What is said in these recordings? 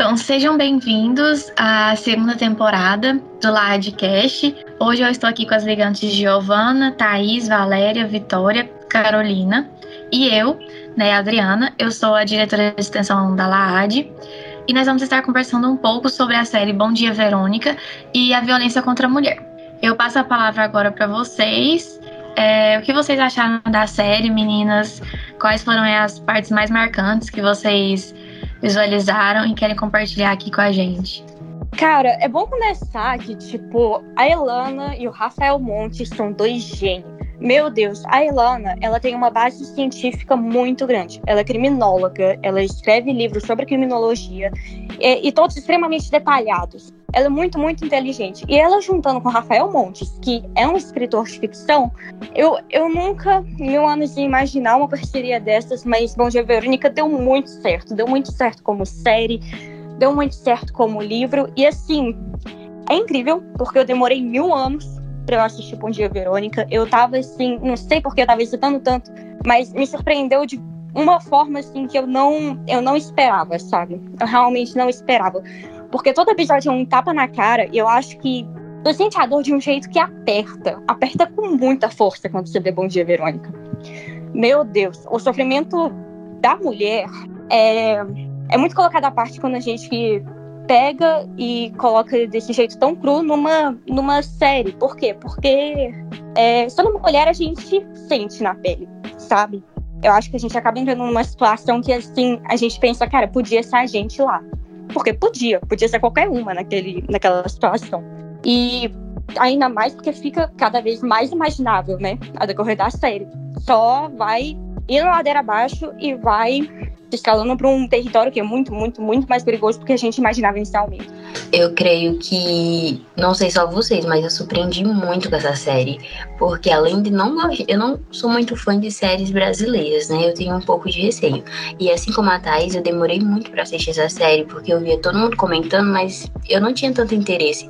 Então, sejam bem-vindos à segunda temporada do Ladcast. Hoje eu estou aqui com as ligantes Giovana, Thaís, Valéria, Vitória, Carolina e eu, né, Adriana. Eu sou a diretora de extensão da LAAD e nós vamos estar conversando um pouco sobre a série Bom Dia Verônica e a violência contra a mulher. Eu passo a palavra agora para vocês. É, o que vocês acharam da série, meninas? Quais foram as partes mais marcantes que vocês visualizaram e querem compartilhar aqui com a gente. Cara, é bom começar que, tipo, a Elana e o Rafael Montes são dois gênios. Meu Deus, a Elana, ela tem uma base científica muito grande. Ela é criminóloga, ela escreve livros sobre criminologia e, e todos extremamente detalhados. Ela é muito, muito inteligente. E ela juntando com Rafael Montes, que é um escritor de ficção, eu, eu nunca, mil anos de imaginar uma parceria dessas, mas Bom Dia Verônica deu muito certo. Deu muito certo como série, deu muito certo como livro. E assim, é incrível, porque eu demorei mil anos pra eu assistir Bom Dia Verônica. Eu tava assim, não sei porque eu tava excitando tanto, mas me surpreendeu de uma forma assim que eu não, eu não esperava, sabe? Eu realmente não esperava. Porque todo episódio é um tapa na cara e eu acho que você sente a dor de um jeito que aperta. Aperta com muita força quando você vê Bom Dia Verônica. Meu Deus, o sofrimento da mulher é, é muito colocado à parte quando a gente pega e coloca desse jeito tão cru numa, numa série. Por quê? Porque é, sendo mulher a gente sente na pele, sabe? Eu acho que a gente acaba entrando numa situação que, assim, a gente pensa, cara, podia ser a gente lá. Porque podia, podia ser qualquer uma naquele, naquela situação. E ainda mais porque fica cada vez mais imaginável, né? A decorrer da série. Só vai na ladeira abaixo e vai escalando para um território que é muito, muito, muito mais perigoso do que a gente imaginava inicialmente. Eu creio que, não sei só vocês, mas eu surpreendi muito com essa série, porque além de não eu não sou muito fã de séries brasileiras, né? Eu tenho um pouco de receio. E assim como a Thais, eu demorei muito para assistir essa série, porque eu via todo mundo comentando, mas eu não tinha tanto interesse.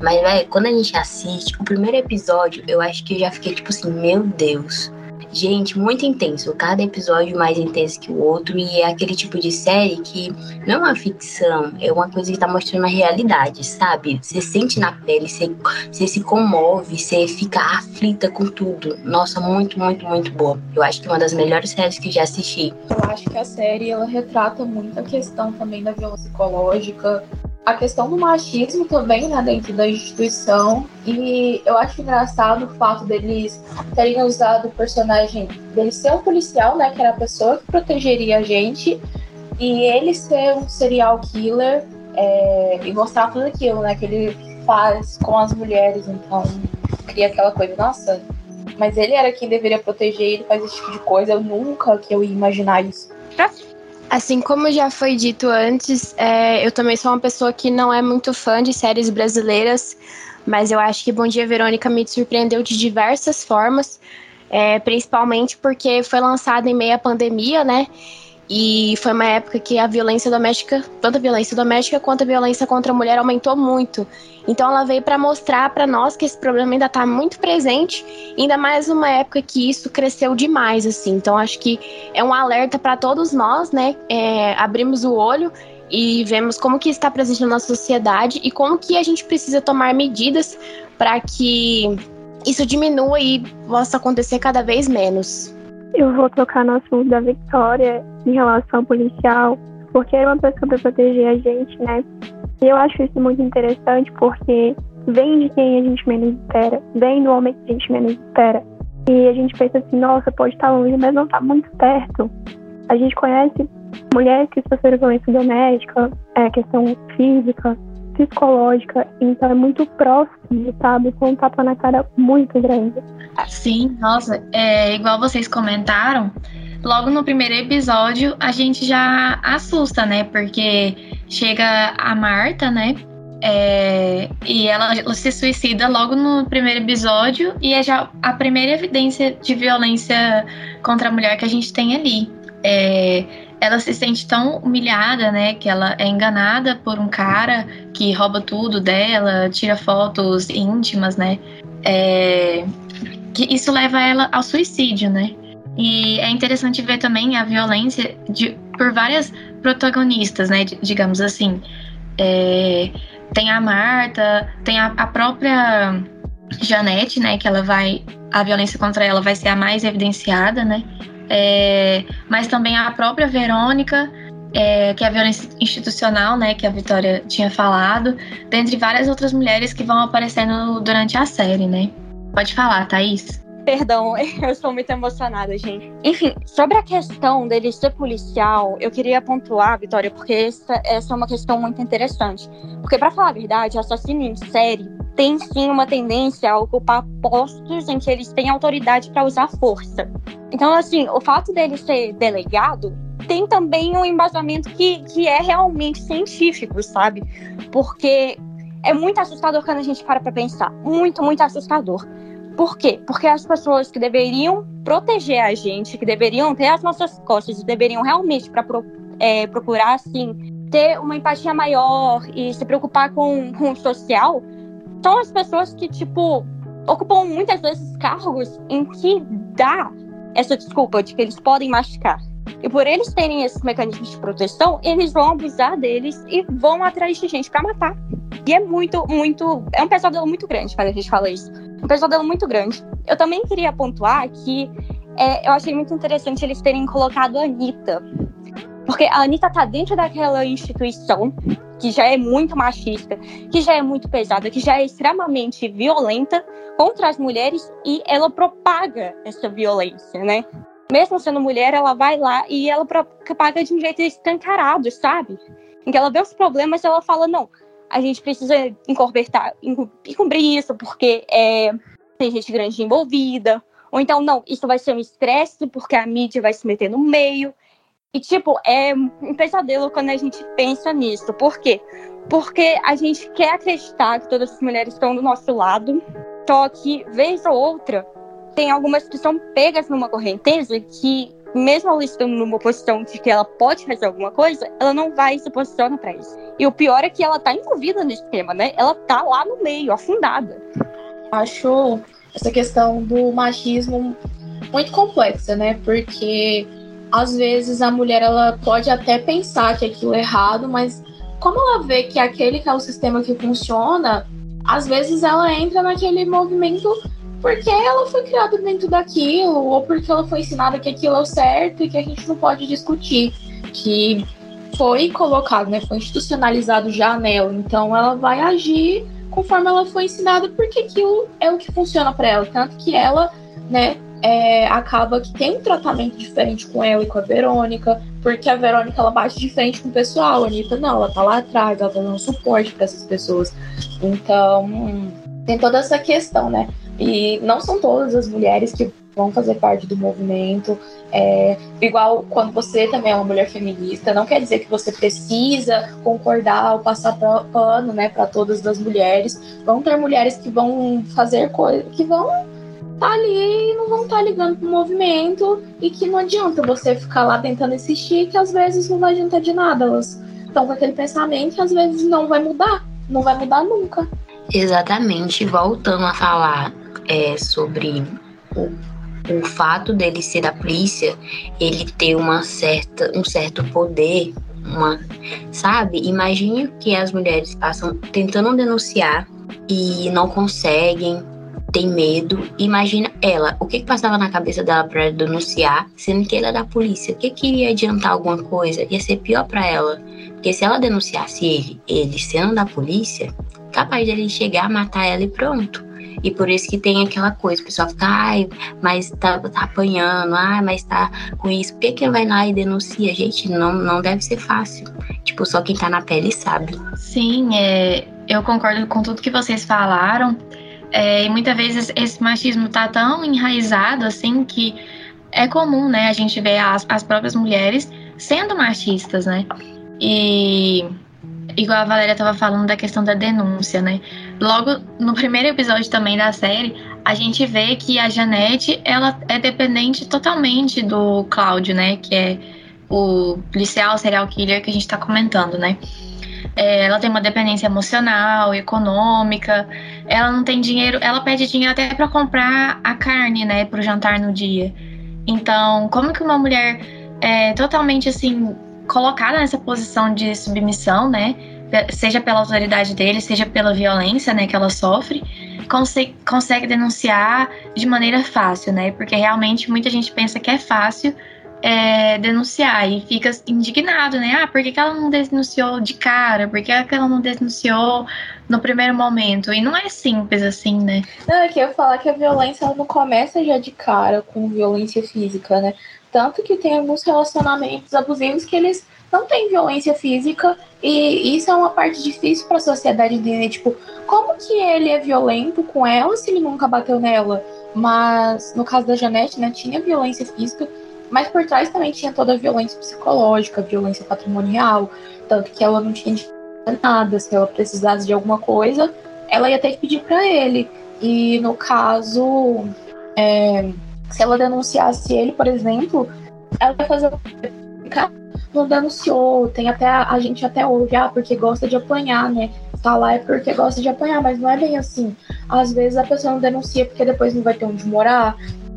Mas, velho, quando a gente assiste, o primeiro episódio, eu acho que eu já fiquei tipo assim, meu Deus Gente, muito intenso. Cada episódio mais intenso que o outro. E é aquele tipo de série que não é uma ficção, é uma coisa que tá mostrando a realidade, sabe? Você sente na pele, você, você se comove, você fica aflita com tudo. Nossa, muito, muito, muito boa. Eu acho que é uma das melhores séries que já assisti. Eu acho que a série ela retrata muito a questão também da violência psicológica, a questão do machismo também, né, dentro da instituição. E eu acho engraçado o fato deles terem usado o personagem dele ser um policial, né, que era a pessoa que protegeria a gente, e ele ser um serial killer é, e mostrar tudo aquilo, né, que ele faz com as mulheres. Então, cria aquela coisa, nossa, mas ele era quem deveria proteger, ele faz esse tipo de coisa. Eu nunca que eu ia imaginar isso. Assim como já foi dito antes, é, eu também sou uma pessoa que não é muito fã de séries brasileiras, mas eu acho que Bom Dia Verônica me surpreendeu de diversas formas, é, principalmente porque foi lançado em meio à pandemia, né? E foi uma época que a violência doméstica, tanto a violência doméstica quanto a violência contra a mulher aumentou muito. Então ela veio para mostrar para nós que esse problema ainda está muito presente, ainda mais numa época que isso cresceu demais, assim. Então acho que é um alerta para todos nós, né? É, abrimos o olho e vemos como que está presente na nossa sociedade e como que a gente precisa tomar medidas para que isso diminua e possa acontecer cada vez menos. Eu vou tocar no assunto da Victoria em relação ao policial, porque era uma pessoa para proteger a gente, né? E eu acho isso muito interessante porque vem de quem a gente menos espera, vem do homem que a gente menos espera. E a gente pensa assim, nossa, pode estar longe, mas não está muito perto. A gente conhece mulheres que sofreram violência doméstica, é, questão física, psicológica, então é muito próximo, sabe? Com um tapa na cara muito grande. Sim, nossa, é igual vocês comentaram, logo no primeiro episódio a gente já assusta, né? Porque chega a Marta, né? É, e ela, ela, se suicida logo no primeiro episódio e é já a primeira evidência de violência contra a mulher que a gente tem ali. É, ela se sente tão humilhada, né, que ela é enganada por um cara que rouba tudo dela, tira fotos íntimas, né, é, que isso leva ela ao suicídio, né. E é interessante ver também a violência de, por várias protagonistas, né? Digamos assim. É, tem a Marta, tem a, a própria Janete, né? Que ela vai. A violência contra ela vai ser a mais evidenciada, né? É, mas também a própria Verônica, é, que é a violência institucional, né? Que a Vitória tinha falado, dentre várias outras mulheres que vão aparecendo durante a série, né? Pode falar, Thaís. Perdão, eu estou muito emocionada, gente. Enfim, sobre a questão dele ser policial, eu queria pontuar, Vitória, porque essa, essa é uma questão muito interessante. Porque, para falar a verdade, assassino em série tem sim uma tendência a ocupar postos em que eles têm autoridade para usar força. Então, assim, o fato dele ser delegado tem também um embasamento que, que é realmente científico, sabe? Porque é muito assustador quando a gente para para pensar. Muito, muito assustador. Por quê? Porque as pessoas que deveriam proteger a gente, que deveriam ter as nossas costas deveriam realmente para é, procurar, assim, ter uma empatia maior e se preocupar com, com o social, são as pessoas que, tipo, ocupam muitas vezes cargos em que dá essa desculpa de que eles podem machucar. E por eles terem esses mecanismos de proteção, eles vão abusar deles e vão atrás de gente para matar. E é muito, muito. É um pesadelo muito grande quando a gente fala isso. Um pesadelo muito grande. Eu também queria pontuar que é, eu achei muito interessante eles terem colocado a Anitta. Porque a Anitta tá dentro daquela instituição que já é muito machista, que já é muito pesada, que já é extremamente violenta contra as mulheres e ela propaga essa violência, né? Mesmo sendo mulher, ela vai lá e ela propaga de um jeito escancarado, sabe? Em que ela vê os problemas, ela fala: não, a gente precisa encobertar, encobrir isso, porque é, tem gente grande envolvida. Ou então, não, isso vai ser um estresse, porque a mídia vai se meter no meio. E, tipo, é um pesadelo quando a gente pensa nisso. Por quê? Porque a gente quer acreditar que todas as mulheres estão do nosso lado, só que, vez ou outra, tem algumas que são pegas numa correnteza que mesmo ela estando numa posição de que ela pode fazer alguma coisa, ela não vai se posicionar para isso. E o pior é que ela tá envolvida no esquema, né? Ela tá lá no meio, afundada. Acho essa questão do machismo muito complexa, né? Porque às vezes a mulher ela pode até pensar que aquilo é errado, mas como ela vê que aquele que é o sistema que funciona, às vezes ela entra naquele movimento porque ela foi criada dentro daquilo, ou porque ela foi ensinada que aquilo é o certo e que a gente não pode discutir. Que foi colocado, né? Foi institucionalizado já nela. Então ela vai agir conforme ela foi ensinada, porque aquilo é o que funciona para ela. Tanto que ela, né, é, acaba que tem um tratamento diferente com ela e com a Verônica, porque a Verônica ela bate de frente com o pessoal, a Anitta não, ela tá lá atrás, ela tá dando suporte para essas pessoas. Então, tem toda essa questão, né? E não são todas as mulheres que vão fazer parte do movimento. É, igual quando você também é uma mulher feminista, não quer dizer que você precisa concordar ou passar pano, né, para todas as mulheres. Vão ter mulheres que vão fazer coisas que vão estar tá ali e não vão estar tá ligando pro movimento e que não adianta você ficar lá tentando insistir que às vezes não vai adiantar de nada. Elas estão com aquele pensamento que às vezes não vai mudar, não vai mudar nunca. Exatamente, voltando a falar é, sobre o, o fato dele ser da polícia, ele ter uma certa, um certo poder, uma, sabe? Imagine que as mulheres passam tentando denunciar e não conseguem, tem medo. Imagina ela, o que, que passava na cabeça dela para denunciar, sendo que ela é da polícia? O que, que iria adiantar alguma coisa? Ia ser pior para ela. Porque se ela denunciasse ele, ele sendo da polícia, capaz de ele chegar, matar ela e pronto. E por isso que tem aquela coisa, o pessoal fica, ai, mas tá, tá apanhando, ai, mas tá com isso. Por que, que vai lá e denuncia? Gente, não, não deve ser fácil. Tipo, só quem tá na pele sabe. Sim, é, eu concordo com tudo que vocês falaram. É, e muitas vezes esse machismo tá tão enraizado assim que é comum, né, a gente ver as, as próprias mulheres sendo machistas, né? E igual a Valéria estava falando da questão da denúncia, né? Logo no primeiro episódio também da série, a gente vê que a Janete, ela é dependente totalmente do Cláudio, né? Que é o policial serial killer que a gente está comentando, né? É, ela tem uma dependência emocional, econômica. Ela não tem dinheiro, ela pede dinheiro até para comprar a carne, né, para o jantar no dia. Então, como que uma mulher é totalmente assim colocada nessa posição de submissão, né? Seja pela autoridade dele, seja pela violência, né, que ela sofre, consegue, consegue denunciar de maneira fácil, né? Porque realmente muita gente pensa que é fácil é, denunciar e fica indignado, né? Ah, por que, que ela não denunciou de cara? Por que, que ela não denunciou no primeiro momento? E não é simples assim, né? Não, é que eu falar que a violência ela não começa já de cara com violência física, né? Tanto que tem alguns relacionamentos abusivos que eles não têm violência física e isso é uma parte difícil para a sociedade entender, tipo, como que ele é violento com ela se ele nunca bateu nela? Mas no caso da Janete, né, tinha violência física mas por trás também tinha toda a violência psicológica, violência patrimonial, tanto que ela não tinha nada. Se ela precisasse de alguma coisa, ela ia ter que pedir para ele. E no caso, é, se ela denunciasse ele, por exemplo, ela ia fazer não denunciou, tem até a gente até ouve, ah, porque gosta de apanhar, né? Tá lá é porque gosta de apanhar, mas não é bem assim. Às vezes a pessoa não denuncia porque depois não vai ter onde morar,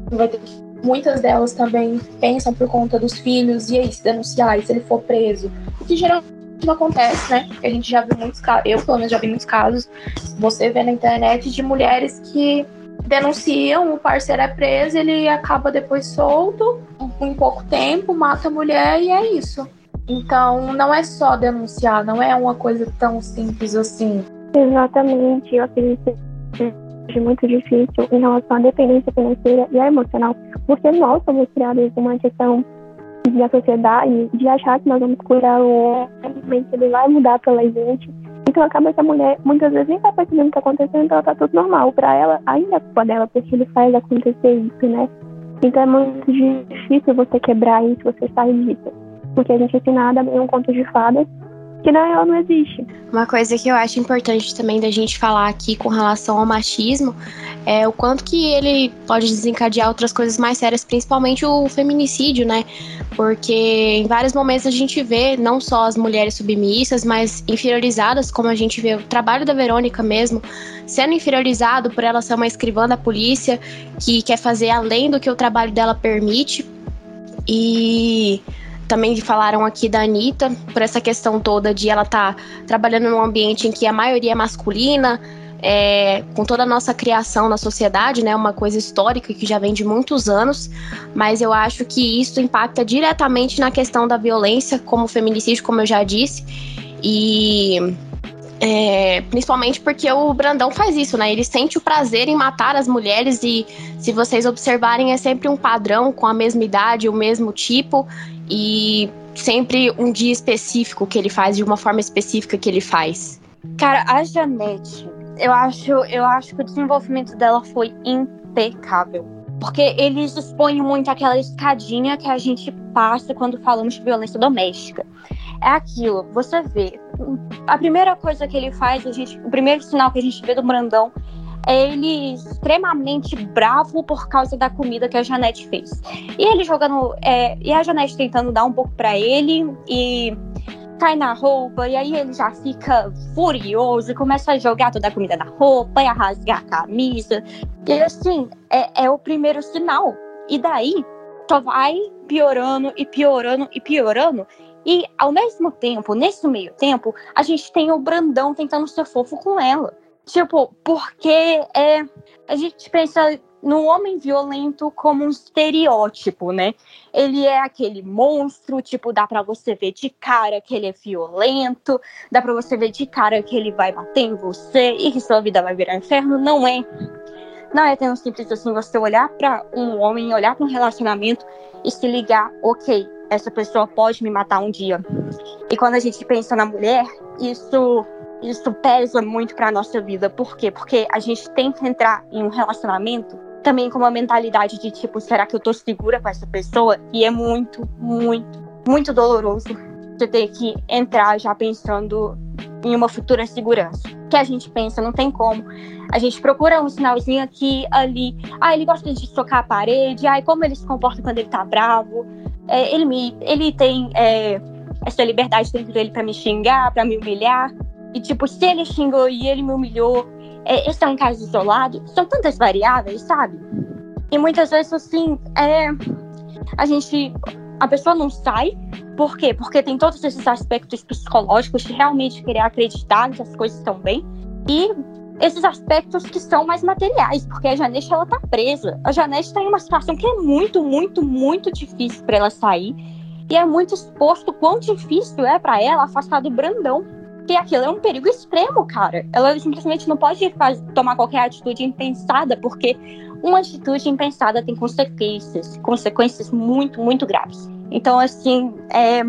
não vai ter Muitas delas também pensam por conta dos filhos, e aí, se denunciar, e se ele for preso? O que geralmente não acontece, né? A gente já viu muitos casos, eu pelo menos já vi muitos casos, você vê na internet, de mulheres que denunciam, o parceiro é preso, ele acaba depois solto, em pouco tempo, mata a mulher e é isso. Então, não é só denunciar, não é uma coisa tão simples assim. Exatamente, eu acredito que é muito difícil em relação à dependência financeira e à emocional, porque nós somos criados uma questão da sociedade de achar que nós vamos curar o homem, que ele vai mudar pela gente. Então acaba que a mulher muitas vezes nem tá percebendo o que está acontecendo, então ela tá tudo normal. Para ela, ainda é culpa dela, porque ele faz acontecer isso, né? Então é muito difícil você quebrar isso, você sair disso. Porque a gente é ensinada a um conto de fadas que na real não existe. Uma coisa que eu acho importante também da gente falar aqui com relação ao machismo é o quanto que ele pode desencadear outras coisas mais sérias, principalmente o feminicídio, né? Porque em vários momentos a gente vê não só as mulheres submissas, mas inferiorizadas, como a gente vê o trabalho da Verônica mesmo, sendo inferiorizado por ela ser uma escrivã da polícia que quer fazer além do que o trabalho dela permite. E também falaram aqui da Anitta, por essa questão toda de ela estar tá trabalhando num ambiente em que a maioria é masculina, é, com toda a nossa criação na sociedade, né, uma coisa histórica que já vem de muitos anos, mas eu acho que isso impacta diretamente na questão da violência, como feminicídio, como eu já disse, e é, principalmente porque o Brandão faz isso, né? Ele sente o prazer em matar as mulheres e, se vocês observarem, é sempre um padrão com a mesma idade, o mesmo tipo e sempre um dia específico que ele faz, de uma forma específica que ele faz. Cara, a Janete, eu acho, eu acho que o desenvolvimento dela foi impecável. Porque eles expõem muito aquela escadinha que a gente passa quando falamos de violência doméstica. É aquilo, você vê. A primeira coisa que ele faz, a gente, o primeiro sinal que a gente vê do Brandão ele extremamente bravo por causa da comida que a Janete fez. E ele jogando. É, e a Janete tentando dar um pouco para ele e cai na roupa, e aí ele já fica furioso e começa a jogar toda a comida na roupa e a rasgar a camisa. E assim, é, é o primeiro sinal. E daí só vai piorando e piorando e piorando. E ao mesmo tempo, nesse meio tempo, a gente tem o Brandão tentando ser fofo com ela. Tipo, porque é, a gente pensa no homem violento como um estereótipo, né? Ele é aquele monstro, tipo, dá para você ver de cara que ele é violento, dá para você ver de cara que ele vai bater em você e que sua vida vai virar inferno. Não é. Não é tão simples assim você olhar para um homem, olhar para um relacionamento e se ligar, ok, essa pessoa pode me matar um dia. E quando a gente pensa na mulher, isso isso pesa muito para nossa vida. Por quê? Porque a gente tem que entrar em um relacionamento também com uma mentalidade de tipo, será que eu tô segura com essa pessoa? E é muito, muito, muito doloroso você ter que entrar já pensando em uma futura segurança. Que a gente pensa, não tem como. A gente procura um sinalzinho aqui, ali. Ah, ele gosta de socar a parede. Ah, como ele se comporta quando ele tá bravo. É, ele, me, ele tem é, essa liberdade dentro dele para me xingar, para me humilhar. E, tipo, se ele xingou e ele me humilhou, é, esse é um caso isolado. São tantas variáveis, sabe? E muitas vezes, assim, é, a gente a pessoa não sai. Por quê? Porque tem todos esses aspectos psicológicos de realmente querer acreditar que as coisas estão bem. E esses aspectos que são mais materiais, porque a Janete ela tá presa. A Janete está em uma situação que é muito, muito, muito difícil para ela sair. E é muito exposto quão difícil é para ela afastar do Brandão. Porque aquilo é um perigo extremo, cara. Ela simplesmente não pode tomar qualquer atitude impensada, porque uma atitude impensada tem consequências, consequências muito, muito graves. Então, assim, é.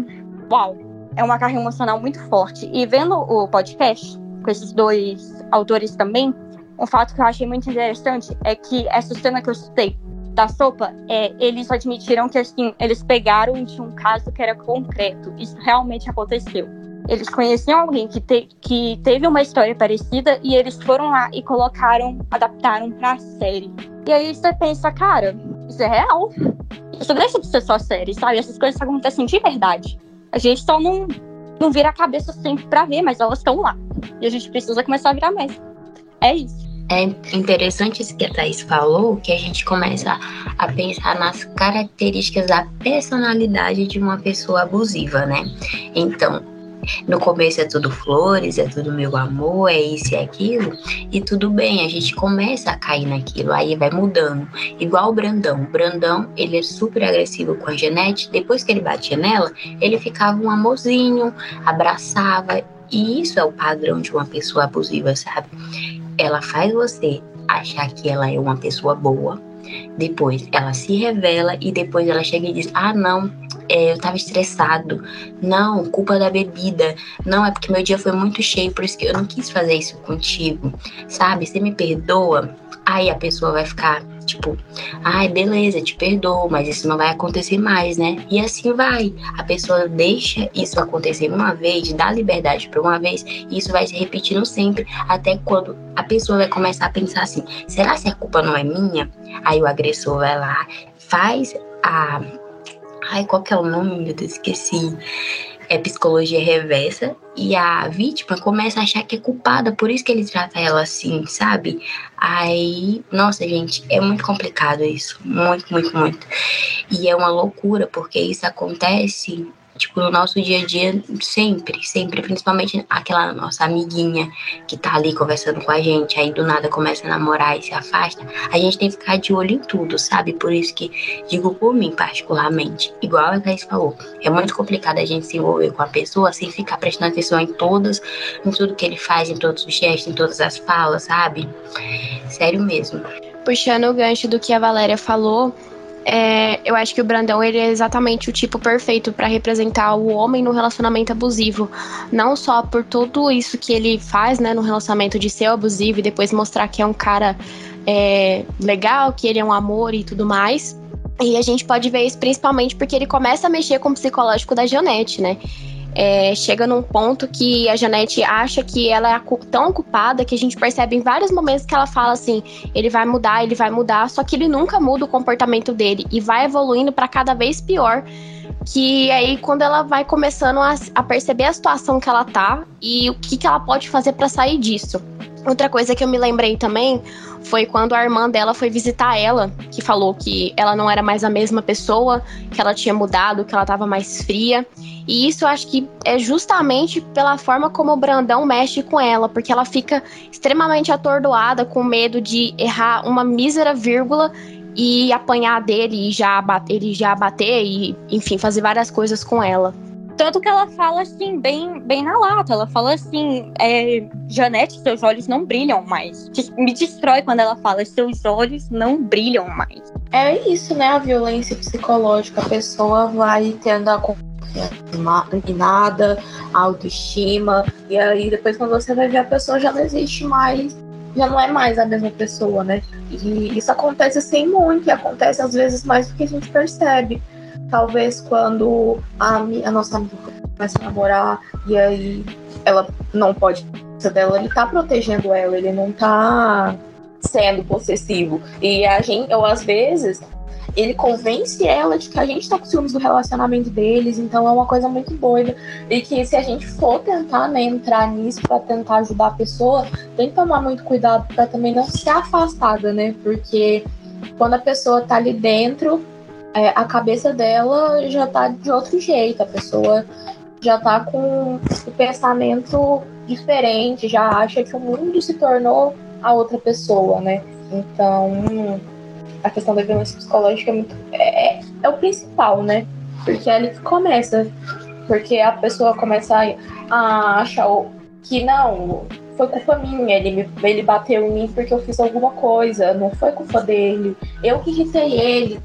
Uau! É uma carga emocional muito forte. E vendo o podcast com esses dois autores também, um fato que eu achei muito interessante é que essa cena que eu citei da sopa, é, eles admitiram que assim, eles pegaram de um caso que era concreto. Isso realmente aconteceu. Eles conheciam alguém que, te, que teve uma história parecida e eles foram lá e colocaram, adaptaram pra série. E aí você pensa, cara, isso é real. Isso deixa de ser só série, sabe? Essas coisas acontecem de verdade. A gente só não, não vira a cabeça sempre pra ver, mas elas estão lá. E a gente precisa começar a virar mais. É isso. É interessante isso que a Thaís falou, que a gente começa a pensar nas características da personalidade de uma pessoa abusiva, né? Então, no começo é tudo flores, é tudo meu amor, é isso e aquilo, e tudo bem, a gente começa a cair naquilo, aí vai mudando. Igual o Brandão. O Brandão, ele é super agressivo com a Janete, depois que ele batia nela, ele ficava um amorzinho, abraçava, e isso é o padrão de uma pessoa abusiva, sabe? Ela faz você achar que ela é uma pessoa boa, depois ela se revela e depois ela chega e diz: Ah, não, é, eu tava estressado. Não, culpa da bebida. Não, é porque meu dia foi muito cheio, por isso que eu não quis fazer isso contigo. Sabe? Você me perdoa? Aí a pessoa vai ficar tipo, ai, beleza, te perdoo, mas isso não vai acontecer mais, né? E assim vai. A pessoa deixa isso acontecer uma vez, dá liberdade para uma vez, e isso vai se repetindo sempre, até quando a pessoa vai começar a pensar assim: será que a culpa não é minha? Aí o agressor vai lá, faz a. Ai, qual que é o nome? Meu Deus, esqueci é psicologia reversa e a vítima começa a achar que é culpada, por isso que ele trata ela assim, sabe? Aí, nossa, gente, é muito complicado isso, muito, muito, muito. E é uma loucura, porque isso acontece tipo, no nosso dia a dia, sempre, sempre, principalmente aquela nossa amiguinha que tá ali conversando com a gente, aí do nada começa a namorar e se afasta, a gente tem que ficar de olho em tudo, sabe? Por isso que digo por mim, particularmente, igual a Thais falou, é muito complicado a gente se envolver com a pessoa sem ficar prestando atenção em todas, em tudo que ele faz, em todos os gestos, em todas as falas, sabe? Sério mesmo. Puxando o gancho do que a Valéria falou, é, eu acho que o Brandão ele é exatamente o tipo perfeito para representar o homem no relacionamento abusivo. Não só por tudo isso que ele faz, né, no relacionamento de ser abusivo e depois mostrar que é um cara é, legal, que ele é um amor e tudo mais. E a gente pode ver isso principalmente porque ele começa a mexer com o psicológico da Janete, né? É, chega num ponto que a Janete acha que ela é tão ocupada que a gente percebe em vários momentos que ela fala assim: ele vai mudar, ele vai mudar, só que ele nunca muda o comportamento dele e vai evoluindo para cada vez pior. Que aí, quando ela vai começando a, a, perceber a situação que ela tá e o que, que ela pode fazer para sair disso. Outra coisa que eu me lembrei também foi quando a irmã dela foi visitar ela, que falou que ela não era mais a mesma pessoa, que ela tinha mudado, que ela estava mais fria. E isso eu acho que é justamente pela forma como o Brandão mexe com ela, porque ela fica extremamente atordoada, com medo de errar uma mísera vírgula e apanhar dele e já ele já bater e, enfim, fazer várias coisas com ela. Tanto que ela fala assim, bem, bem na lata. Ela fala assim: é, Janete, seus olhos não brilham mais. Me destrói quando ela fala: seus olhos não brilham mais. É isso, né? A violência psicológica. A pessoa vai tendo a nada, autoestima, e aí depois quando você vai ver a pessoa já não existe mais, já não é mais a mesma pessoa, né? E isso acontece assim muito, e acontece às vezes mais do que a gente percebe. Talvez quando a, a nossa amiga começa a namorar e aí ela não pode dela, ele tá protegendo ela, ele não tá sendo possessivo. E a gente, ou às vezes, ele convence ela de que a gente tá com ciúmes do relacionamento deles, então é uma coisa muito doida. E que se a gente for tentar né, entrar nisso para tentar ajudar a pessoa, tem que tomar muito cuidado para também não ser afastada, né? Porque quando a pessoa tá ali dentro, é, a cabeça dela já tá de outro jeito, a pessoa já tá com o pensamento diferente, já acha que o mundo se tornou a outra pessoa, né? Então, a questão da violência psicológica é, muito, é, é, é o principal, né? Porque é ali que começa. Porque a pessoa começa a, a achar que não, foi culpa minha, ele, ele bateu em mim porque eu fiz alguma coisa, não foi culpa dele, eu que irritei ele,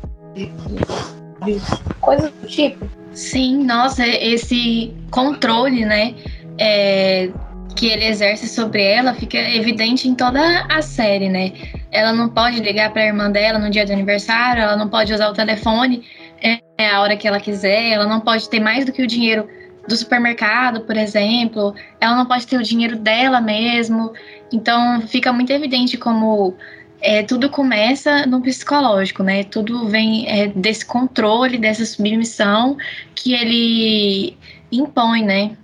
coisas do tipo. Sim, nossa, esse controle, né, é, que ele exerce sobre ela fica evidente em toda a série, né? Ela não pode ligar para a irmã dela no dia de aniversário, ela não pode usar o telefone é, a hora que ela quiser, ela não pode ter mais do que o dinheiro do supermercado, por exemplo, ela não pode ter o dinheiro dela mesmo. Então fica muito evidente como é, tudo começa no psicológico, né? Tudo vem é, desse controle, dessa submissão que ele impõe, né?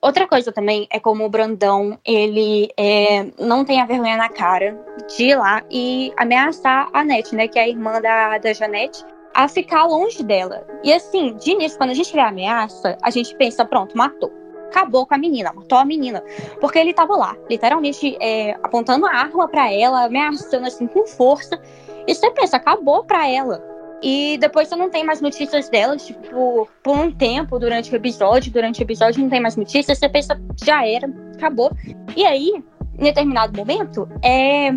Outra coisa também é como o Brandão, ele é, não tem a vergonha na cara de ir lá e ameaçar a Net, né? Que é a irmã da, da Janete, a ficar longe dela. E assim, de início, quando a gente vê a ameaça, a gente pensa, pronto, matou. Acabou com a menina, matou a menina. Porque ele tava lá, literalmente é, apontando a arma para ela, ameaçando assim com força. E você pensa, acabou pra ela. E depois você não tem mais notícias dela, tipo, por um tempo, durante o episódio, durante o episódio não tem mais notícias, você pensa, já era, acabou. E aí, em determinado momento, é,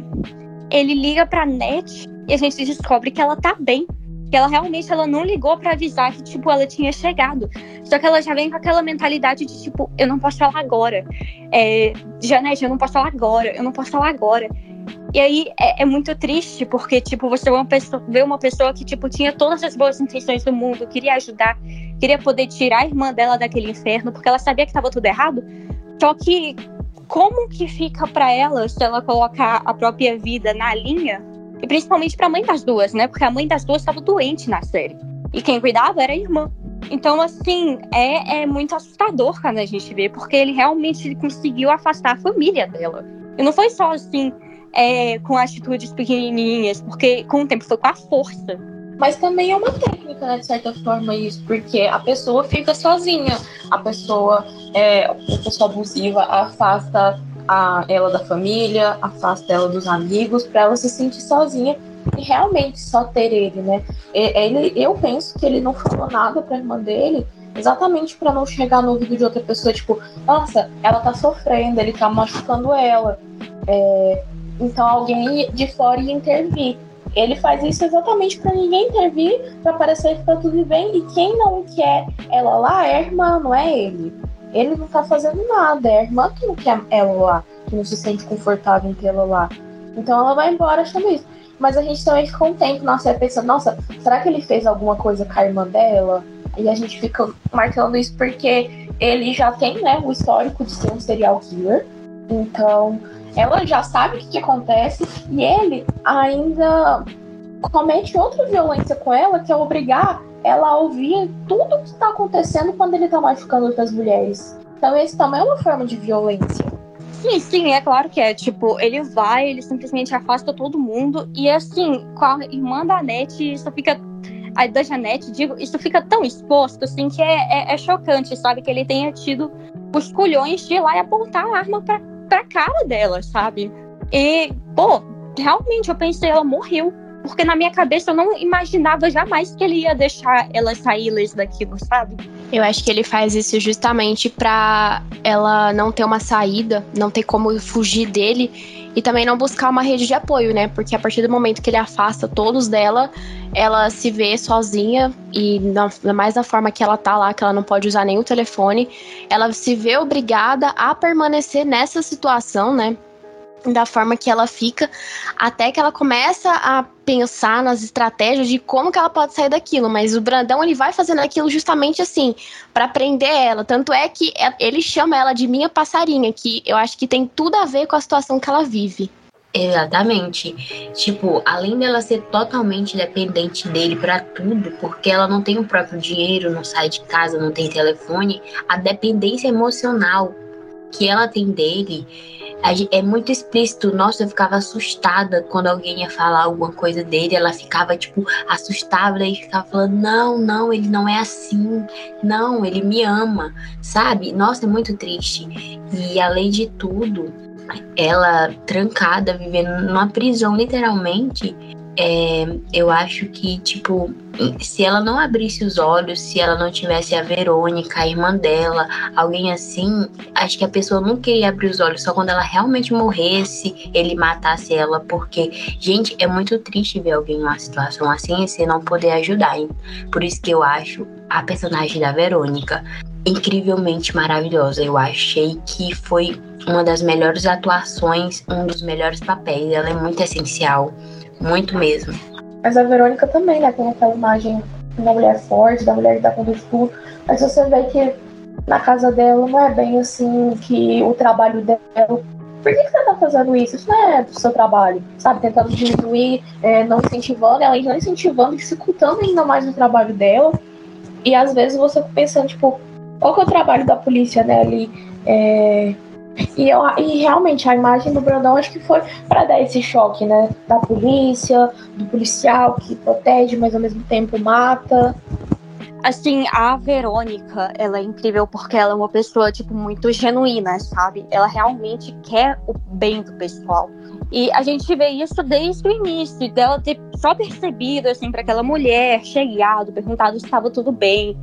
ele liga pra net e a gente descobre que ela tá bem que ela realmente ela não ligou para avisar que tipo ela tinha chegado. Só que ela já vem com aquela mentalidade de tipo, eu não posso falar agora. É, Janete, eu não posso falar agora, eu não posso falar agora. E aí é, é, muito triste, porque, tipo, você vê uma, pessoa, vê uma pessoa que, tipo, tinha todas as boas intenções do mundo, queria ajudar, queria poder tirar a irmã dela daquele inferno, porque ela sabia que estava tudo errado. Só que como que fica para ela se ela colocar a própria vida na linha e principalmente para a mãe das duas, né? Porque a mãe das duas estava doente na série. E quem cuidava era a irmã. Então, assim, é, é muito assustador quando a gente vê, porque ele realmente conseguiu afastar a família dela. E não foi só, assim, é, com atitudes pequenininhas, porque com o tempo foi com a força. Mas também é uma técnica, né, de certa forma, isso, porque a pessoa fica sozinha. A pessoa, é, a pessoa abusiva afasta a ela da família, afasta ela dos amigos, para ela se sentir sozinha e realmente só ter ele, né? Ele, eu penso que ele não falou nada para irmã dele, exatamente para não chegar no ouvido de outra pessoa, tipo, nossa, ela tá sofrendo, ele tá machucando ela. É, então alguém de fora ia intervir. Ele faz isso exatamente para ninguém intervir, para parecer que tá tudo bem. E quem não quer ela lá é a irmã, não é ele. Ele não tá fazendo nada, é a irmã que não quer ela lá, que não se sente confortável em tê-la lá. Então ela vai embora achando isso. Mas a gente também fica um tempo série pensando, nossa, será que ele fez alguma coisa com a irmã dela? E a gente fica marcando isso porque ele já tem, né, o histórico de ser um serial killer. Então, ela já sabe o que, que acontece e ele ainda comete outra violência com ela, que é obrigar ela ouvia tudo o que está acontecendo quando ele está machucando outras mulheres. Então, esse também é uma forma de violência. Sim, sim, é claro que é. Tipo, ele vai, ele simplesmente afasta todo mundo. E assim, com a irmã da Nete, isso fica. A da Janete, digo, isso fica tão exposto, assim, que é, é, é chocante, sabe? Que ele tenha tido os culhões de ir lá e apontar a arma pra, pra cara dela, sabe? E, pô, realmente eu pensei, ela morreu porque na minha cabeça eu não imaginava jamais que ele ia deixar ela sair ilesa daquilo, sabe? Eu acho que ele faz isso justamente pra ela não ter uma saída, não ter como fugir dele e também não buscar uma rede de apoio, né? Porque a partir do momento que ele afasta todos dela, ela se vê sozinha e na, mais da forma que ela tá lá, que ela não pode usar nenhum telefone, ela se vê obrigada a permanecer nessa situação, né? Da forma que ela fica, até que ela começa a pensar nas estratégias de como que ela pode sair daquilo, mas o Brandão ele vai fazendo aquilo justamente assim, para prender ela, tanto é que é, ele chama ela de minha passarinha, que eu acho que tem tudo a ver com a situação que ela vive. Exatamente. Tipo, além dela ser totalmente dependente dele para tudo, porque ela não tem o próprio dinheiro, não sai de casa, não tem telefone, a dependência emocional que ela tem dele é muito explícito. Nossa, eu ficava assustada quando alguém ia falar alguma coisa dele. Ela ficava, tipo, assustada e ficava falando: Não, não, ele não é assim. Não, ele me ama, sabe? Nossa, é muito triste. E além de tudo, ela trancada, vivendo numa prisão, literalmente. É, eu acho que, tipo, se ela não abrisse os olhos, se ela não tivesse a Verônica, a irmã dela, alguém assim, acho que a pessoa não queria abrir os olhos só quando ela realmente morresse, ele matasse ela, porque, gente, é muito triste ver alguém numa situação assim e você não poder ajudar. Hein? Por isso que eu acho a personagem da Verônica incrivelmente maravilhosa. Eu achei que foi uma das melhores atuações, um dos melhores papéis. Ela é muito essencial, muito mesmo. Mas a Verônica também, né? Tem aquela imagem uma mulher forte, da mulher que dá conta de tudo. Mas você vê que na casa dela não é bem assim que o trabalho dela. Por que, que você tá fazendo isso? Isso não é do seu trabalho, sabe? Tentando diminuir, é, não incentivando, ela não incentivando, dificultando ainda mais o trabalho dela. E às vezes você pensando, tipo, qual que é o trabalho da polícia, né, ali? É, e, eu, e realmente a imagem do Brandão acho que foi para dar esse choque, né? Da polícia, do policial que protege, mas ao mesmo tempo mata. Assim, a Verônica, ela é incrível porque ela é uma pessoa, tipo, muito genuína, sabe? Ela realmente quer o bem do pessoal. E a gente vê isso desde o início, dela ter só percebido, assim, para aquela mulher, chegado, perguntado se estava tudo bem,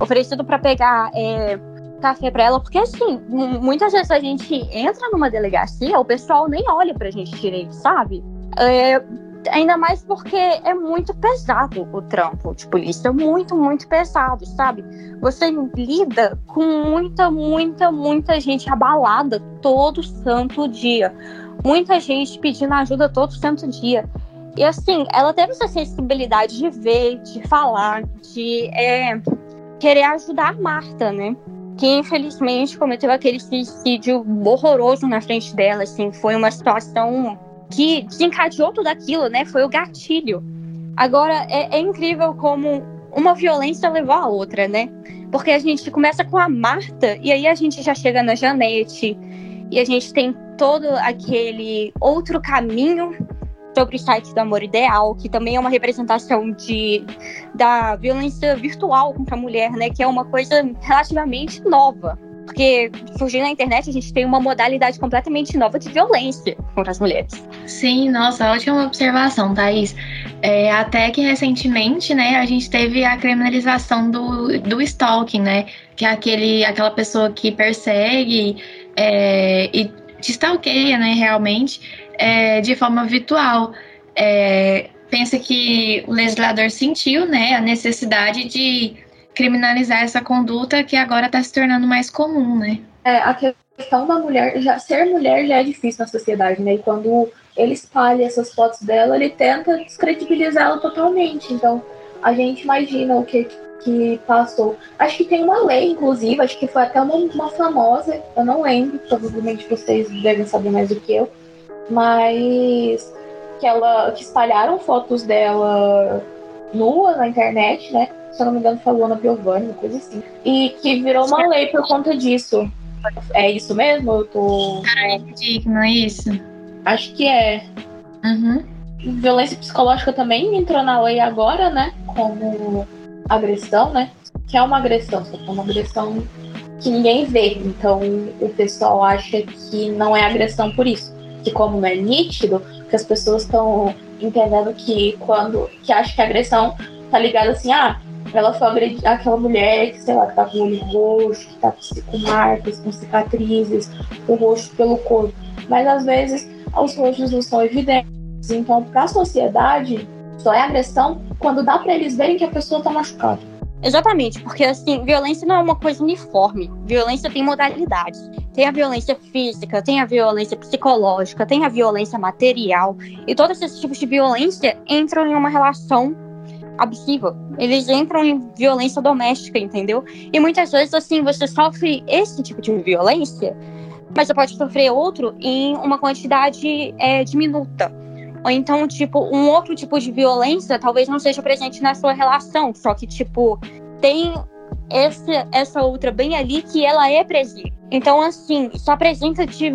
oferecido para pegar é, café para ela, porque assim, muitas vezes a gente entra numa delegacia, o pessoal nem olha pra gente direito, sabe? É, ainda mais porque é muito pesado o trampo de polícia, muito, muito pesado, sabe? Você lida com muita, muita, muita gente abalada todo santo dia. Muita gente pedindo ajuda todo santo dia. E assim, ela teve essa sensibilidade de ver, de falar, de é, querer ajudar a Marta, né? Que infelizmente cometeu aquele suicídio horroroso na frente dela, assim, foi uma situação que desencadeou tudo aquilo, né? Foi o gatilho. Agora, é, é incrível como uma violência levou a outra, né? Porque a gente começa com a Marta e aí a gente já chega na Janete e a gente tem todo aquele outro caminho sobre o site do Amor Ideal, que também é uma representação de, da violência virtual contra a mulher, né? Que é uma coisa relativamente nova. Porque surgindo na internet a gente tem uma modalidade completamente nova de violência contra as mulheres. Sim, nossa, ótima observação, Thaís. É, até que recentemente, né, a gente teve a criminalização do, do stalking, né? Que é aquele, aquela pessoa que persegue é, e te stalkeia, né, realmente é, de forma virtual. É, pensa que o legislador sentiu né, a necessidade de criminalizar essa conduta que agora está se tornando mais comum, né? É, a questão da mulher, já ser mulher já é difícil na sociedade, né? E quando ele espalha essas fotos dela, ele tenta descredibilizá-la totalmente. Então, a gente imagina o que que passou. Acho que tem uma lei, inclusive, acho que foi até uma, uma famosa, eu não lembro, provavelmente vocês devem saber mais do que eu, mas que ela que espalharam fotos dela nua na internet, né? Se eu não me engano, foi a Luana Piovani, uma coisa assim. E que virou uma lei por conta disso. É isso mesmo? Eu tô. Ah, é digno, é isso? Acho que é. Uhum. Violência psicológica também entrou na lei agora, né? Como agressão, né? Que é uma agressão, só que é uma agressão que ninguém vê. Então o pessoal acha que não é agressão por isso que como é nítido, que as pessoas estão entendendo que quando que acha que a agressão tá ligada assim, ah, ela foi agredir aquela mulher que, sei lá, que tá com o olho roxo, que tá com marcas, com cicatrizes, o rosto pelo corpo. Mas às vezes os rostos não são evidentes. Então, para a sociedade, só é agressão quando dá para eles verem que a pessoa tá machucada. Exatamente, porque assim, violência não é uma coisa uniforme. Violência tem modalidades. Tem a violência física, tem a violência psicológica, tem a violência material. E todos esses tipos de violência entram em uma relação abusiva. Eles entram em violência doméstica, entendeu? E muitas vezes, assim, você sofre esse tipo de violência, mas você pode sofrer outro em uma quantidade é, diminuta. Ou então, tipo, um outro tipo de violência talvez não seja presente na sua relação, só que, tipo, tem essa, essa outra bem ali que ela é presente. Então, assim, isso apresenta de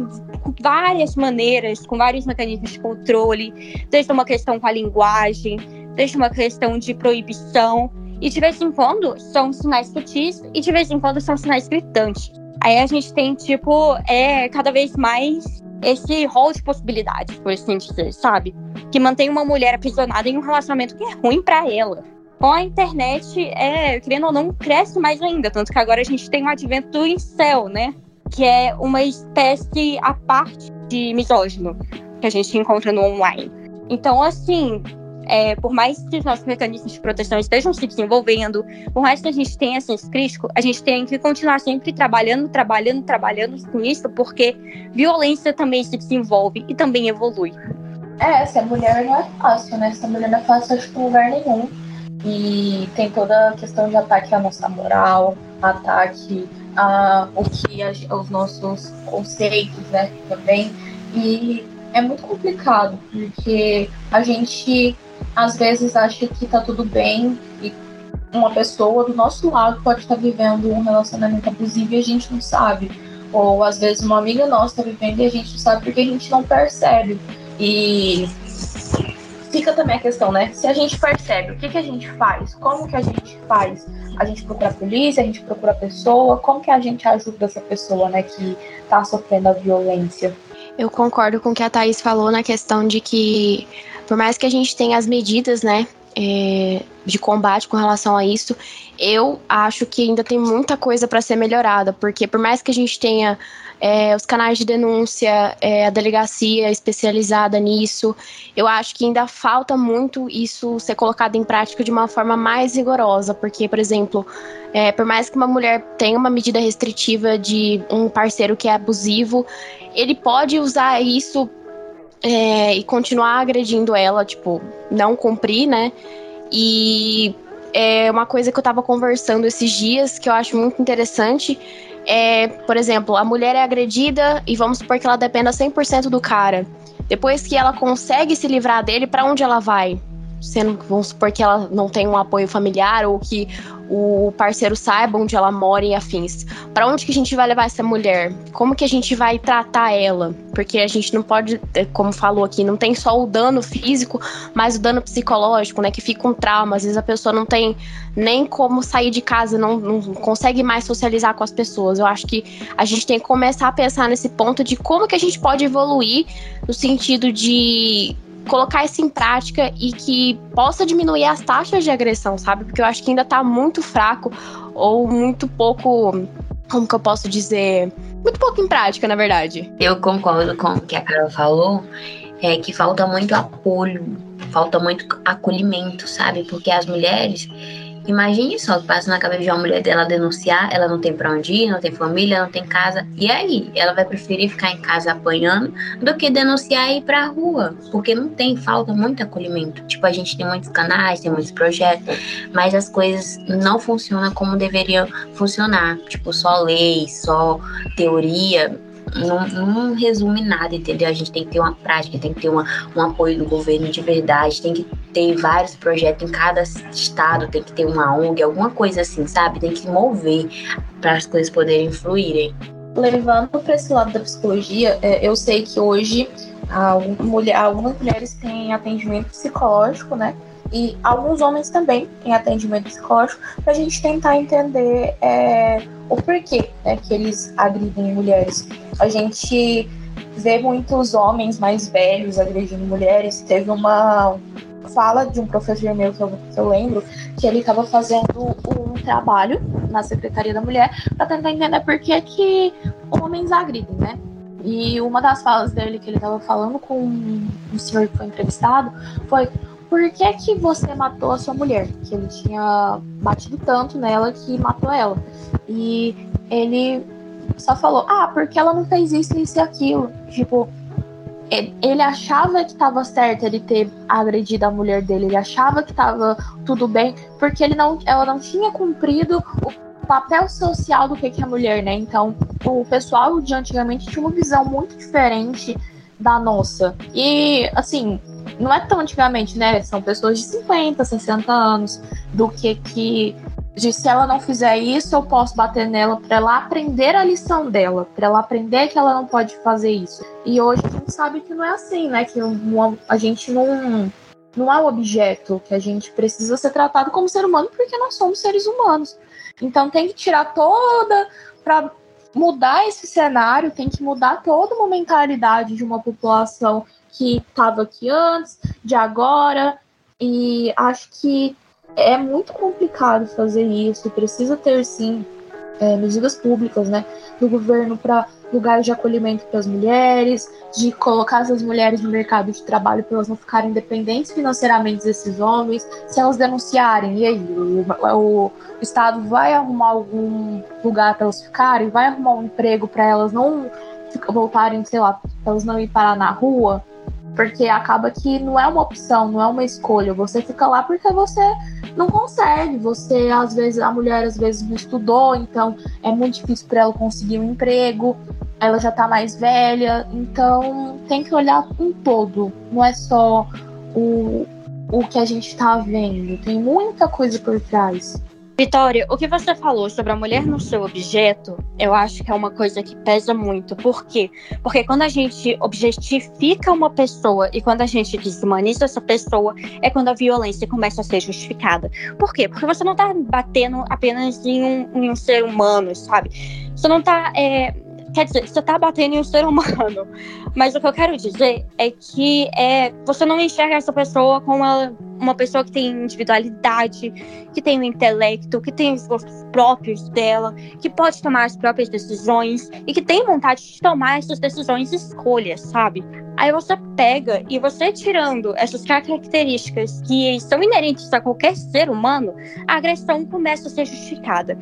várias maneiras, com vários mecanismos de controle, desde uma questão com a linguagem, desde uma questão de proibição. E de vez em quando são sinais sutis e de vez em quando são sinais gritantes. Aí a gente tem, tipo, é cada vez mais esse rol de possibilidades, por assim dizer, sabe? Que mantém uma mulher aprisionada em um relacionamento que é ruim para ela. Com a internet, é, querendo ou não, cresce mais ainda. Tanto que agora a gente tem o advento do incel, né? Que é uma espécie à parte de misógino que a gente encontra no online. Então, assim, é, por mais que os nossos mecanismos de proteção estejam se desenvolvendo, por mais que a gente tenha senso crítico, a gente tem que continuar sempre trabalhando, trabalhando, trabalhando com isso, porque violência também se desenvolve e também evolui. É, ser mulher não é fácil, né? Ser mulher não é fácil em lugar nenhum. E tem toda a questão de ataque à nossa moral, ataque a o que a, aos nossos conceitos, né? Também. E é muito complicado, porque a gente às vezes acha que tá tudo bem e uma pessoa do nosso lado pode estar vivendo um relacionamento abusivo e a gente não sabe. Ou às vezes uma amiga nossa está vivendo e a gente não sabe porque a gente não percebe. E fica também a questão, né? Se a gente percebe, o que, que a gente faz? Como que a gente faz? A gente procura a polícia, a gente procura a pessoa, como que a gente ajuda essa pessoa, né, que tá sofrendo a violência? Eu concordo com o que a Thaís falou na questão de que por mais que a gente tenha as medidas, né, é, de combate com relação a isso, eu acho que ainda tem muita coisa para ser melhorada, porque por mais que a gente tenha é, os canais de denúncia, é, a delegacia especializada nisso, eu acho que ainda falta muito isso ser colocado em prática de uma forma mais rigorosa, porque, por exemplo, é, por mais que uma mulher tenha uma medida restritiva de um parceiro que é abusivo, ele pode usar isso é, e continuar agredindo ela, tipo, não cumprir, né? E é uma coisa que eu tava conversando esses dias que eu acho muito interessante. É, por exemplo, a mulher é agredida e vamos supor que ela dependa 100% do cara. Depois que ela consegue se livrar dele, para onde ela vai? Sendo, vamos supor que ela não tem um apoio familiar ou que o parceiro saiba onde ela mora e afins. Para onde que a gente vai levar essa mulher? Como que a gente vai tratar ela? Porque a gente não pode, é, como falou aqui, não tem só o dano físico, mas o dano psicológico, né? Que fica um trauma. Às vezes a pessoa não tem nem como sair de casa, não, não consegue mais socializar com as pessoas. Eu acho que a gente tem que começar a pensar nesse ponto de como que a gente pode evoluir no sentido de colocar isso em prática e que possa diminuir as taxas de agressão, sabe? Porque eu acho que ainda tá muito fraco ou muito pouco. Como que eu posso dizer? Muito pouco em prática, na verdade. Eu concordo com o que a Carol falou, é que falta muito apoio, falta muito acolhimento, sabe? Porque as mulheres Imagine só passa na cabeça de uma mulher dela denunciar, ela não tem pra onde ir, não tem família, não tem casa. E aí? Ela vai preferir ficar em casa apanhando do que denunciar e ir pra rua. Porque não tem, falta muito acolhimento. Tipo, a gente tem muitos canais, tem muitos projetos, mas as coisas não funcionam como deveriam funcionar. Tipo, só lei, só teoria não, não, resume nada, entendeu? A gente tem que ter uma prática, tem que ter uma, um apoio do governo de verdade, tem que ter vários projetos em cada estado, tem que ter uma ONG, alguma coisa assim, sabe? Tem que mover para as coisas poderem fluírem. Levando para esse lado da psicologia, é, eu sei que hoje algumas mulheres têm atendimento psicológico, né? E alguns homens também têm atendimento psicológico para a gente tentar entender é, o porquê né, que eles agridem mulheres. A gente vê muitos homens mais velhos agredindo mulheres. Teve uma fala de um professor meu que eu, que eu lembro que ele estava fazendo um trabalho na Secretaria da Mulher para tentar entender por que, que homens agridem, né? E uma das falas dele que ele estava falando com um senhor que foi entrevistado foi por que, que você matou a sua mulher? Que ele tinha batido tanto nela que matou ela. E ele só falou, ah, porque ela não fez isso, isso e aquilo. Tipo, ele achava que estava certo ele ter agredido a mulher dele, ele achava que estava tudo bem, porque ele não, ela não tinha cumprido o papel social do que, é a mulher, né? Então, o pessoal de antigamente tinha uma visão muito diferente da nossa. E, assim, não é tão antigamente, né? São pessoas de 50, 60 anos, do que que de se ela não fizer isso, eu posso bater nela para ela aprender a lição dela, para ela aprender que ela não pode fazer isso. E hoje a gente sabe que não é assim, né? Que a gente não não é um objeto, que a gente precisa ser tratado como ser humano porque nós somos seres humanos. Então tem que tirar toda mudar esse cenário, tem que mudar toda uma mentalidade de uma população que estava aqui antes, de agora, e acho que é muito complicado fazer isso. Precisa ter sim é, medidas públicas, né, do governo para lugares de acolhimento para as mulheres, de colocar essas mulheres no mercado de trabalho para elas não ficarem dependentes financeiramente desses homens. Se elas denunciarem, e aí, o, o, Estado vai arrumar algum lugar para elas ficarem, vai arrumar um emprego para elas não voltarem, sei lá, para elas não ir parar na rua, porque acaba que não é uma opção, não é uma escolha. Você fica lá porque você não consegue. Você, às vezes, a mulher às vezes não estudou, então é muito difícil para ela conseguir um emprego. Ela já tá mais velha, então tem que olhar um todo. Não é só o, o que a gente tá vendo. Tem muita coisa por trás. Vitória, o que você falou sobre a mulher no seu objeto, eu acho que é uma coisa que pesa muito. Por quê? Porque quando a gente objetifica uma pessoa e quando a gente desumaniza essa pessoa, é quando a violência começa a ser justificada. Por quê? Porque você não tá batendo apenas em um, em um ser humano, sabe? Você não tá. É, quer dizer, você tá batendo em um ser humano. Mas o que eu quero dizer é que é, você não enxerga essa pessoa como uma, uma pessoa que tem individualidade, que tem um intelecto, que tem os gostos próprios dela, que pode tomar as próprias decisões e que tem vontade de tomar essas decisões e escolhas, sabe? Aí você pega e você tirando essas características que são inerentes a qualquer ser humano, a agressão começa a ser justificada.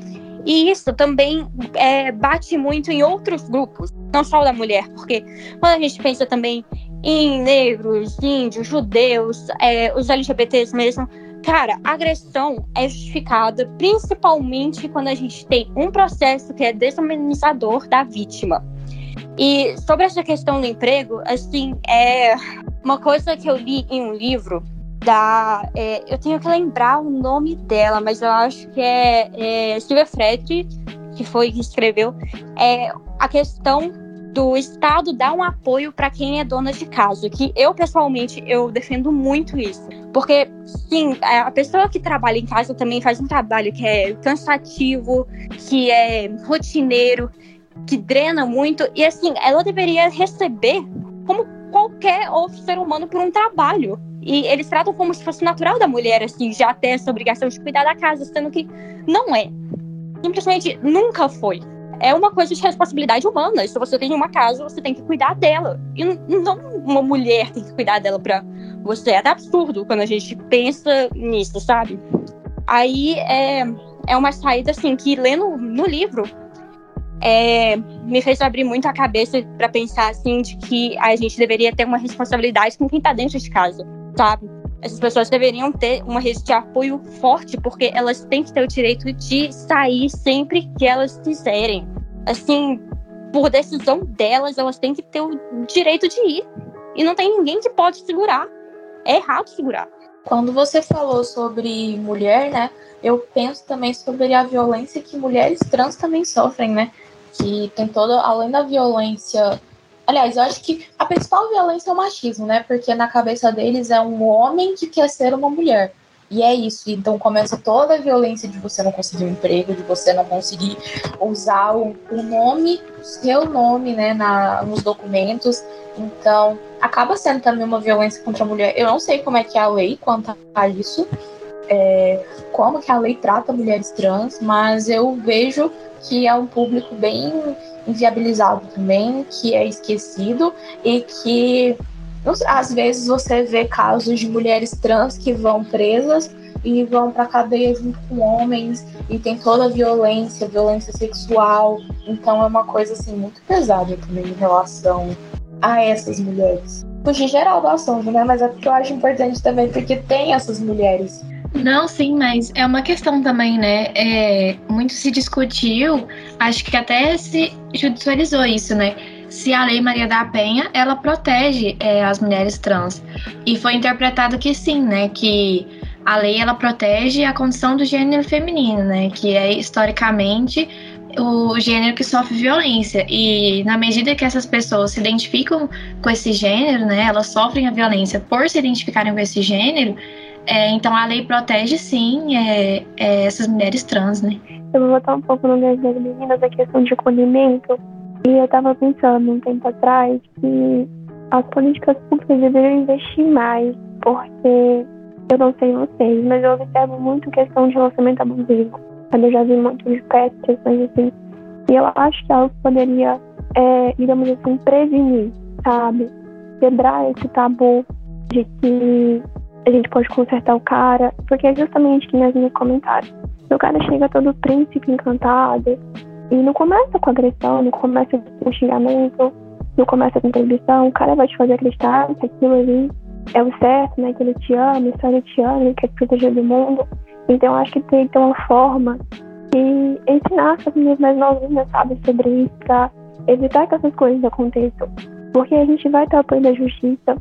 E isso também é, bate muito em outros grupos, não só o da mulher, porque quando a gente pensa também em negros, índios, judeus, é, os LGBTs mesmo, cara, agressão é justificada principalmente quando a gente tem um processo que é desumanizador da vítima. E sobre essa questão do emprego, assim, é uma coisa que eu li em um livro da. É, eu tenho que lembrar o nome dela, mas eu acho que é, é Silvia Fredri, que foi que escreveu, é a questão do Estado dar um apoio para quem é dona de casa, que eu pessoalmente eu defendo muito isso, porque sim, a pessoa que trabalha em casa também faz um trabalho que é cansativo, que é rotineiro, que drena muito e assim ela deveria receber como qualquer outro ser humano por um trabalho. E eles tratam como se fosse natural da mulher, assim, já ter essa obrigação de cuidar da casa, sendo que não é. Simplesmente nunca foi. É uma coisa de responsabilidade humana. Se você tem uma casa, você tem que cuidar dela. E não uma mulher tem que cuidar dela pra você. É absurdo quando a gente pensa nisso, sabe? Aí é, é uma saída, assim, que lendo no livro, é, me fez abrir muito a cabeça para pensar assim de que a gente deveria ter uma responsabilidade com quem está dentro de casa, sabe? Essas pessoas deveriam ter uma rede de apoio forte, porque elas têm que ter o direito de sair sempre que elas quiserem. Assim, por decisão delas, elas têm que ter o direito de ir. E não tem ninguém que pode segurar. É errado segurar. Quando você falou sobre mulher, né? Eu penso também sobre a violência que mulheres trans também sofrem, né? que tem toda, além da violência. Aliás, eu acho que a principal violência é o machismo, né? Porque na cabeça deles é um homem que quer ser uma mulher. E é isso. Então começa toda a violência de você não conseguir um emprego, de você não conseguir usar o, o nome, seu nome, né, na, nos documentos. Então, acaba sendo também uma violência contra a mulher. Eu não sei como é que é a lei quanto a isso, é, como que a lei trata mulheres trans, mas eu vejo que é um público bem inviabilizado também, que é esquecido e que às vezes você vê casos de mulheres trans que vão presas e vão para cadeia junto com homens e tem toda a violência, violência sexual. Então é uma coisa assim muito pesada também em relação a essas mulheres. Fugir geral do assunto, né? Mas é porque eu acho importante também porque tem essas mulheres não, sim, mas é uma questão também, né? É, muito se discutiu, acho que até se judicializou isso, né? Se a Lei Maria da Penha, ela protege é, as mulheres trans. E foi interpretado que sim, né? Que a lei ela protege a condição do gênero feminino, né? Que é historicamente o gênero que sofre violência. E na medida que essas pessoas se identificam com esse gênero, né? Elas sofrem a violência por se identificarem com esse gênero. É, então a lei protege sim é, é, essas mulheres trans, né? Eu vou voltar um pouco no das meninas da questão de acolhimento. E eu estava pensando um tempo atrás que as políticas públicas deveriam investir mais, porque eu não sei vocês, mas eu observo muito questão de relacionamento abusivo. Eu já vi muito de perto questões assim. E eu acho que ela poderia, é, digamos assim, prevenir, sabe? Quebrar esse tabu de que a gente pode consertar o cara, porque é justamente que nas minhas comentários. O cara chega todo príncipe encantado e não começa com agressão, não começa com xingamento, não começa com proibição. O cara vai te fazer acreditar que aquilo ali é o certo, né? Que ele te ama, só ele te ama, ele quer te proteger do mundo. Então, acho que tem que ter uma forma de ensinar as meninas mais novinhas, sabe, sobre isso, pra evitar que essas coisas aconteçam. Porque a gente vai ter apoio da justiça,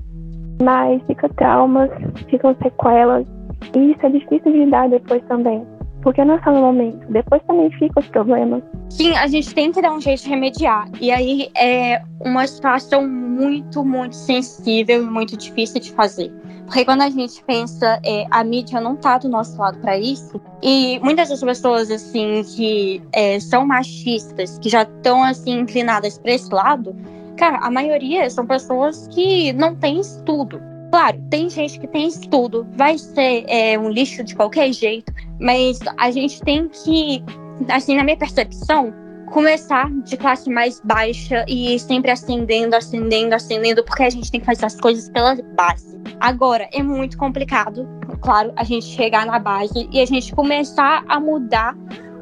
mas fica traumas, ficam sequelas, e isso é difícil de lidar depois também. Porque não é só no momento, depois também fica os problemas. Sim, a gente tem que dar um jeito de remediar. E aí é uma situação muito, muito sensível e muito difícil de fazer. Porque quando a gente pensa, é, a mídia não tá do nosso lado para isso. E muitas das pessoas, assim, que é, são machistas, que já estão, assim, inclinadas para esse lado, cara, a maioria são pessoas que não têm estudo. Claro, tem gente que tem estudo, vai ser é, um lixo de qualquer jeito, mas a gente tem que, assim, na minha percepção, começar de classe mais baixa e sempre ascendendo, ascendendo, ascendendo, porque a gente tem que fazer as coisas pela base. Agora, é muito complicado, claro, a gente chegar na base e a gente começar a mudar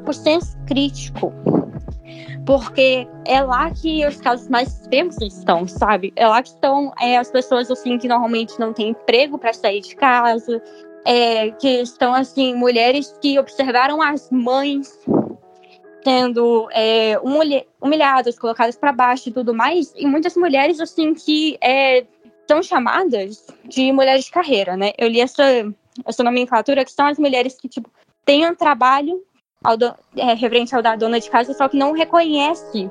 o senso crítico porque é lá que os casos mais extremos estão, sabe? É lá que estão é, as pessoas assim que normalmente não têm emprego para sair de casa, é, que estão assim mulheres que observaram as mães sendo é, humilhadas, colocadas para baixo e tudo mais, e muitas mulheres assim que é, são chamadas de mulheres de carreira, né? Eu li essa essa nomenclatura que são as mulheres que tipo têm um trabalho ao do, é, referente ao da dona de casa, só que não reconhece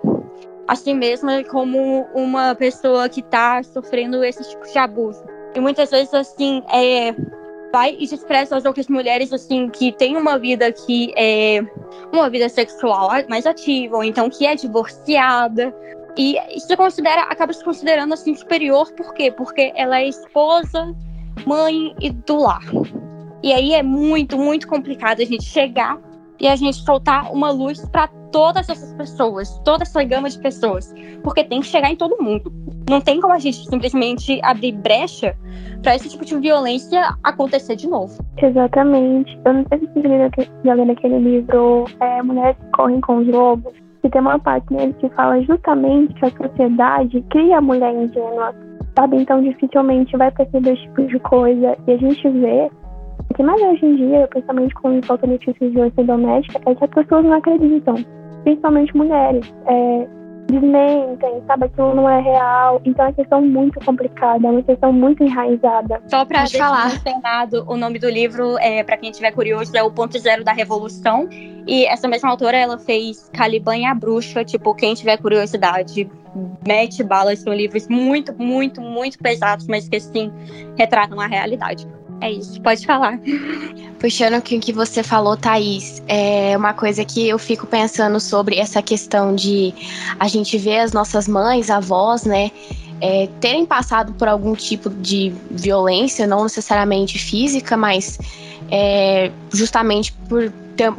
a si mesma como uma pessoa que está sofrendo esse tipo de abuso. E muitas vezes, assim, é, vai e despreza as outras mulheres, assim, que têm uma vida que é uma vida sexual mais ativa, ou então que é divorciada. E se considera, acaba se considerando, assim, superior, por quê? Porque ela é esposa, mãe e do lar. E aí é muito, muito complicado a gente chegar e a gente soltar uma luz para todas essas pessoas, toda essa gama de pessoas, porque tem que chegar em todo mundo. Não tem como a gente simplesmente abrir brecha para esse tipo de violência acontecer de novo. Exatamente. Eu não sei se você já aquele livro é, Mulheres que Correm com os Lobos, que tem uma parte nele que fala justamente que a sociedade cria a mulher ingênua, sabe? Então dificilmente vai perceber esse tipo de coisa. E a gente vê o que mais hoje em dia, principalmente com falta notícias de violência doméstica, é que as pessoas não acreditam, principalmente mulheres. É, desmentem, sabe? Aquilo não é real. Então é uma questão muito complicada, é uma questão muito enraizada. Só pra deixar mencionado, o nome do livro, é, para quem tiver curioso, é O Ponto Zero da Revolução. E essa mesma autora, ela fez Caliban e a Bruxa. Tipo, quem tiver curiosidade, mete bala. São livros muito, muito, muito pesados, mas que, sim, retratam a realidade. É isso, pode falar. Puxando o que você falou, Thaís, é uma coisa que eu fico pensando sobre essa questão de a gente ver as nossas mães, avós, né, é, terem passado por algum tipo de violência, não necessariamente física, mas é, justamente por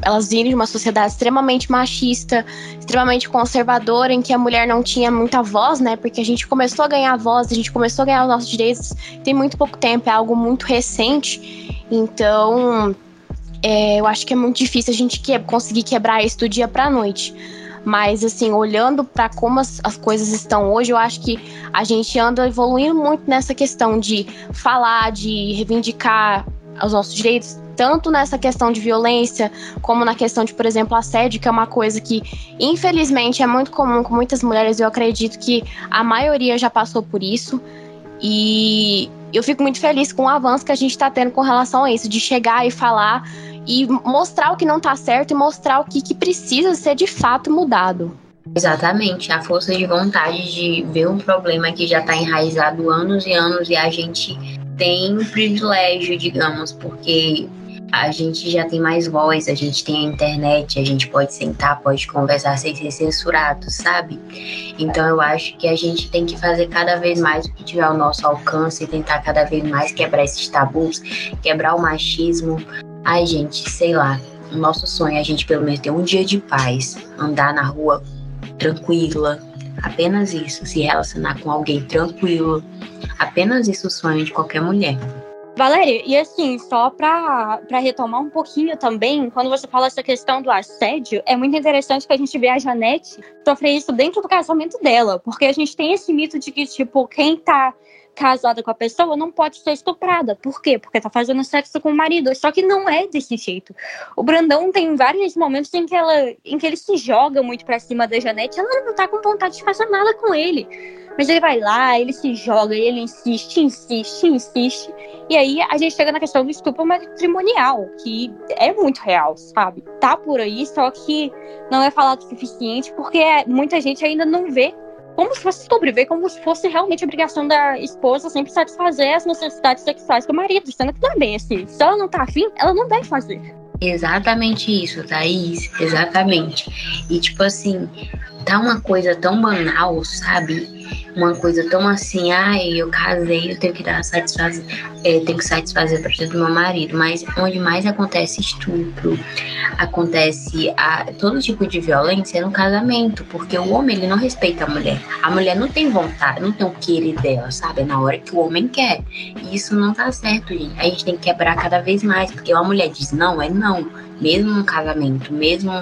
elas virem de uma sociedade extremamente machista, extremamente conservadora, em que a mulher não tinha muita voz, né? Porque a gente começou a ganhar voz, a gente começou a ganhar os nossos direitos tem muito pouco tempo, é algo muito recente. Então, é, eu acho que é muito difícil a gente que, conseguir quebrar isso do dia para noite. Mas, assim, olhando para como as, as, coisas estão hoje, eu acho que a gente anda evoluindo muito nessa questão de falar, de reivindicar os nossos direitos, tanto nessa questão de violência, como na questão de, por exemplo, assédio, que é uma coisa que, infelizmente, é muito comum com muitas mulheres. Eu acredito que a maioria já passou por isso. E Eu fico muito feliz com o avanço que a gente está tendo com relação a isso, de chegar e falar e mostrar o que não está certo e mostrar o que, que precisa ser de fato mudado. Exatamente, a força de vontade de ver um problema que já está enraizado anos e anos e a gente tem um privilégio, digamos, porque a gente já tem mais voz, a gente tem a internet, a gente pode sentar, pode conversar sem ser censurado, sabe? Então eu acho que a gente tem que fazer cada vez mais o que tiver ao nosso alcance, tentar cada vez mais quebrar esses tabus, quebrar o machismo. Ai, gente, sei lá, o nosso sonho é a gente pelo menos ter um dia de paz, andar na rua tranquila, apenas isso, se relacionar com alguém tranquilo, apenas isso o sonho de qualquer mulher. Valéria, e assim, só para retomar um pouquinho também, quando você fala essa questão do assédio, é muito interessante que a gente vê a Janete sofrer isso dentro do casamento dela, porque a gente tem esse mito de que, tipo, quem tá casada com a pessoa não pode ser estuprada. Por quê? Porque tá fazendo sexo com o marido. Só que não é desse jeito. O Brandão tem vários momentos em que ela em que ele se joga muito pra cima da Janete, ela não tá com vontade de fazer nada com ele. Mas ele vai lá, ele se joga, ele insiste, insiste, insiste. E aí a gente chega na questão do estupro matrimonial, que é muito real, sabe? Tá por aí, só que não é falado o suficiente, porque muita gente ainda não vê como se fosse vê como se fosse realmente obrigação da esposa sempre satisfazer as necessidades sexuais do marido, sendo que não é assim. Se ela não tá afim, ela não deve fazer. Exatamente isso, Thaís. Exatamente. E tipo assim, tá uma coisa tão banal, sabe? Uma coisa tão assim, ai, eu casei, eu tenho que dar satisfazer, é, tenho que satisfazer para do meu marido, mas onde mais acontece estupro, acontece a, todo tipo de violência é no casamento, porque o homem ele não respeita a mulher. A mulher não tem vontade, não tem o querer dela, sabe? É na hora que o homem quer. E isso não tá certo, gente. A gente tem que quebrar cada vez mais, porque uma mulher diz não, é não mesmo no casamento, mesmo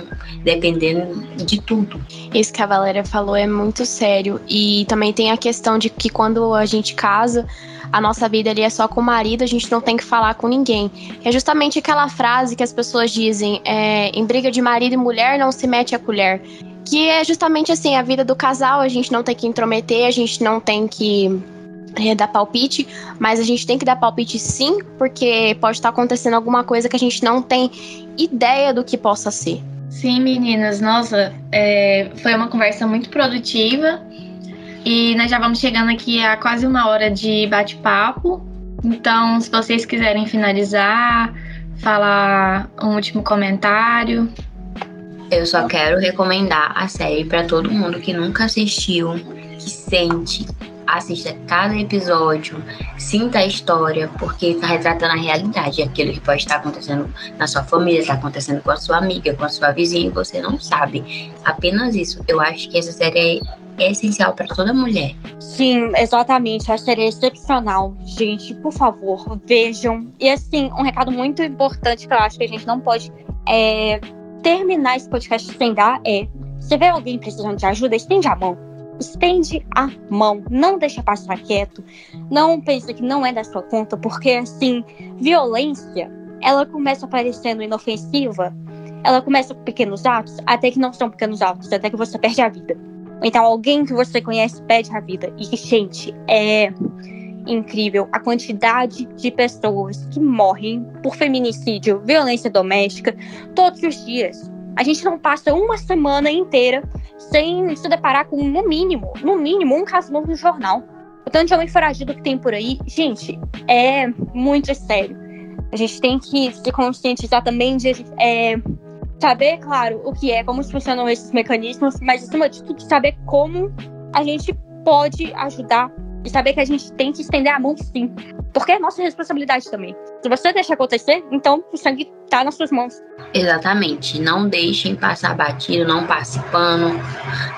dependendo de tudo. Isso que a Valéria falou é muito sério. E também tem a questão de que quando a gente casa, a nossa vida ali é só com o marido, a gente não tem que falar com ninguém. É justamente aquela frase que as pessoas dizem: é, em briga de marido e mulher não se mete a colher. Que é justamente assim, a vida do casal, a gente não tem que intrometer, a gente não tem que é, dar palpite, mas a gente tem que dar palpite sim, porque pode estar acontecendo alguma coisa que a gente não tem ideia do que possa ser. Sim, meninas, nossa, é, foi uma conversa muito produtiva e nós já vamos chegando aqui a quase uma hora de bate-papo. Então, se vocês quiserem finalizar, falar um último comentário. Eu só quero recomendar a série para todo mundo que nunca assistiu, que sente assista cada episódio, sinta a história, porque está retratando a realidade, aquilo que pode estar acontecendo na sua família, está acontecendo com a sua amiga, com a sua vizinha, e você não sabe. Apenas isso. Eu acho que essa série é, é essencial para toda mulher. Sim, exatamente. A série é excepcional. Gente, por favor, vejam. E assim, um recado muito importante que eu acho que a gente não pode é, terminar esse podcast sem dar é: se vê alguém precisando de ajuda, estende a mão estende a mão, não deixa passar quieto, não pensa que não é da sua conta, porque assim, violência, ela começa parecendo inofensiva, ela começa com pequenos atos, até que não são pequenos atos, até que você perde a vida. Então alguém que você conhece perde a vida. E, gente, é incrível a quantidade de pessoas que morrem por feminicídio, violência doméstica, todos os dias. A gente não passa uma semana inteira sem se deparar com, no mínimo, no mínimo, um caso novo no jornal. O tanto de homem foragido que tem por aí, gente, é muito sério. A gente tem que se conscientizar também de é, saber, claro, o que é, como funcionam esses mecanismos, mas acima de tudo, saber como a gente pode ajudar e saber que a gente tem que estender a mão sim. Porque é nossa responsabilidade também. Se você deixar acontecer, então o sangue tá nas suas mãos. Exatamente. Não deixem passar batido, não passe pano,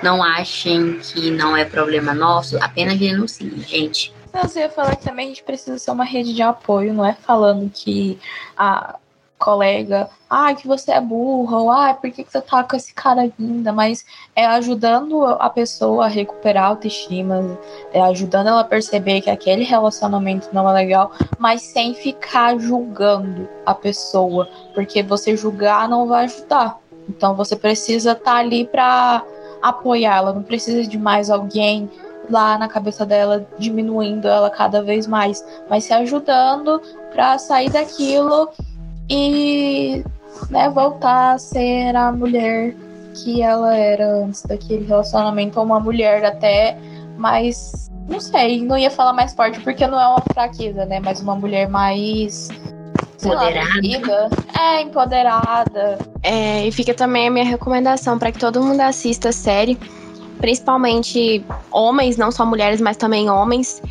não achem que não é problema nosso, apenas denunciem, gente. Eu ia falar que também a gente precisa ser uma rede de apoio, não é falando que a colega, ah, que você é burra, ou ah, por que, que você tá com esse cara ainda? Mas é ajudando a pessoa a recuperar a autoestima, é ajudando ela a perceber que aquele relacionamento não é legal, mas sem ficar julgando a pessoa, porque você julgar não vai ajudar. Então você precisa estar tá ali para apoiá-la, não precisa de mais alguém lá na cabeça dela, diminuindo ela cada vez mais, mas se ajudando para sair daquilo e né, voltar a ser a mulher que ela era antes daquele relacionamento, uma mulher até mais. Não sei, não ia falar mais forte porque não é uma fraqueza, né? Mas uma mulher mais. Empoderada. é, empoderada. É, e fica também a minha recomendação para que todo mundo assista a série, principalmente homens, não só mulheres, mas também homens.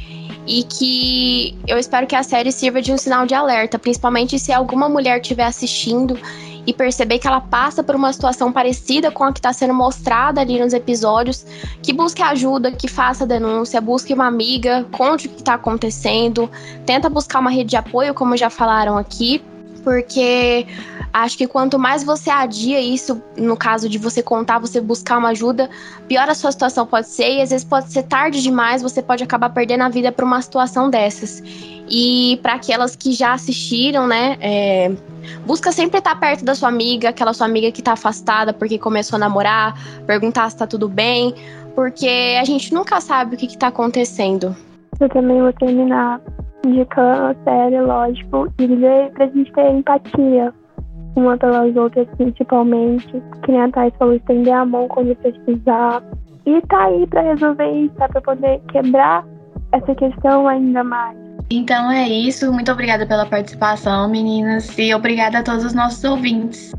E que eu espero que a série sirva de um sinal de alerta, principalmente se alguma mulher estiver assistindo e perceber que ela passa por uma situação parecida com a que está sendo mostrada ali nos episódios, que busque ajuda, que faça denúncia, busque uma amiga, conte o que está acontecendo, tenta buscar uma rede de apoio, como já falaram aqui, porque acho que quanto mais você adia isso, no caso de você contar, você buscar uma ajuda, pior a sua situação pode ser, e às vezes pode ser tarde demais, você pode acabar perdendo a vida por uma situação dessas. E para aquelas que já assistiram, né, é, busca sempre estar perto da sua amiga, aquela sua amiga que tá afastada porque começou a namorar, perguntar se tá tudo bem, porque a gente nunca sabe o que, que tá acontecendo. Eu também vou terminar a série, lógico, e dizer pra gente ter empatia uma pelas outras, principalmente. Que nem a Thais falou, estender a mão quando precisar. E tá aí pra resolver isso, tá? Pra poder quebrar essa questão ainda mais. Então é isso. Muito obrigada pela participação, meninas. E obrigada a todos os nossos ouvintes.